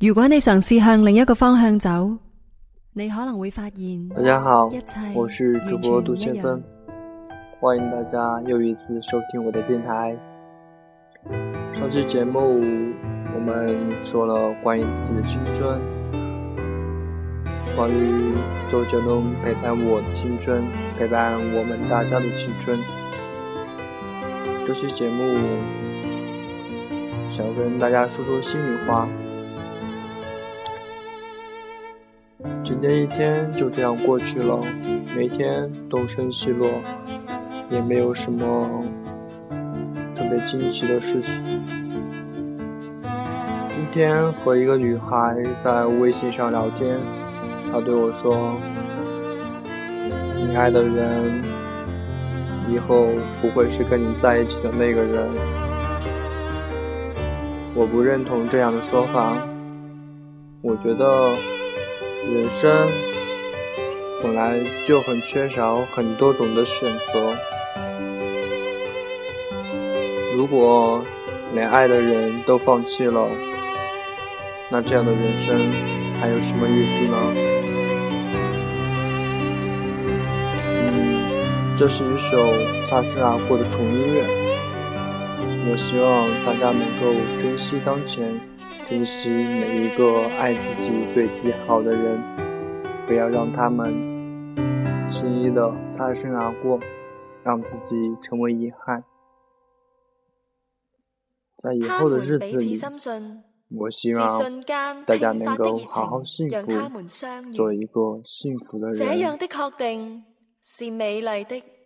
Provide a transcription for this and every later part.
如果你尝试向另一个方向走，你可能会发现。大家好，我是主播杜先生，欢迎大家又一次收听我的电台。上期节目我们说了关于自己的青春，关于多久能陪伴我的青春，陪伴我们大家的青春。这期节目想跟大家说说心里话。今天一天就这样过去了，每天东升西落，也没有什么特别惊奇的事情。今天和一个女孩在微信上聊天，她对我说：“你爱的人以后不会是跟你在一起的那个人。”我不认同这样的说法，我觉得。人生本来就很缺少很多种的选择，如果连爱的人都放弃了，那这样的人生还有什么意思呢？嗯，这是一首擦身而过的纯音乐，我希望大家能够珍惜当前。珍惜每一个爱自己、对自己好的人，不要让他们轻易的擦身而过，让自己成为遗憾。在以后的日子里，我希望大家能够好好幸福，做一个幸福的人。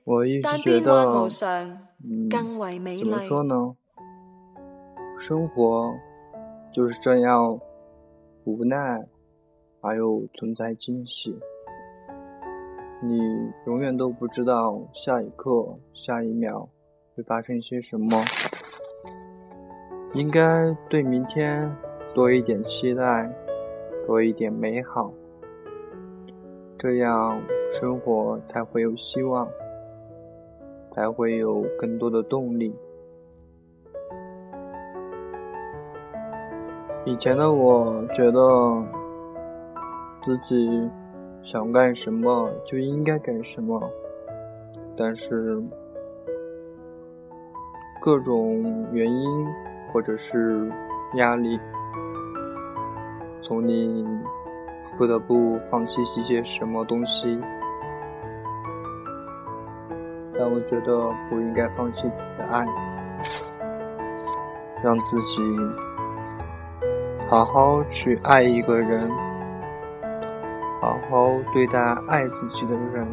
我一直觉得，嗯，怎么说呢？生活。就是这样，无奈而又存在惊喜。你永远都不知道下一刻、下一秒会发生些什么。应该对明天多一点期待，多一点美好，这样生活才会有希望，才会有更多的动力。以前的我觉得自己想干什么就应该干什么，但是各种原因或者是压力，从你不得不放弃一些什么东西，但我觉得不应该放弃自己的爱，让自己。好好去爱一个人，好好对待爱自己的人。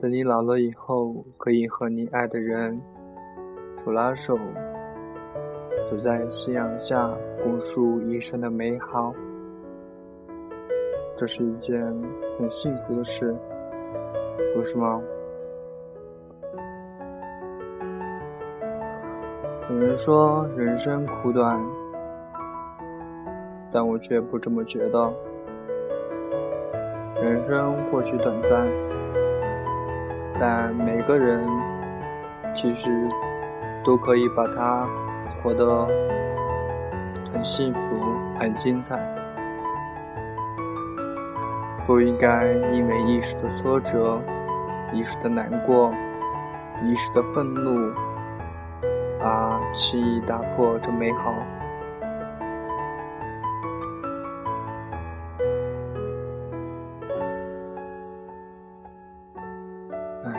等你老了以后，可以和你爱的人手拉手，走在夕阳下，共述一生的美好。这是一件很幸福的事，不是吗？有人说人生苦短，但我却不这么觉得。人生或许短暂，但每个人其实都可以把它活得很幸福、很精彩。不应该因为一时的挫折、一时的难过、一时的愤怒。把记忆打破这美好。唉，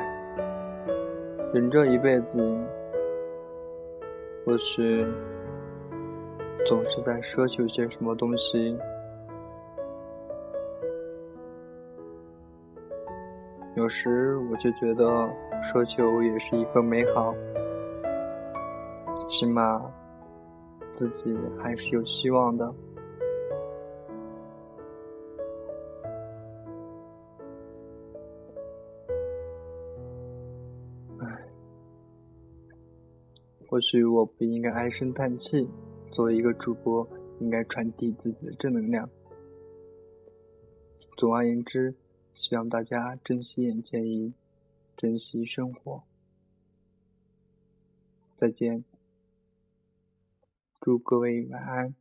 人这一辈子，或许总是在奢求些什么东西。有时我就觉得，奢求也是一份美好。起码，自己还是有希望的。唉，或许我不应该唉声叹气。作为一个主播，应该传递自己的正能量。总而言之，希望大家珍惜眼前人，珍惜生活。再见。روبه‌رویی و هم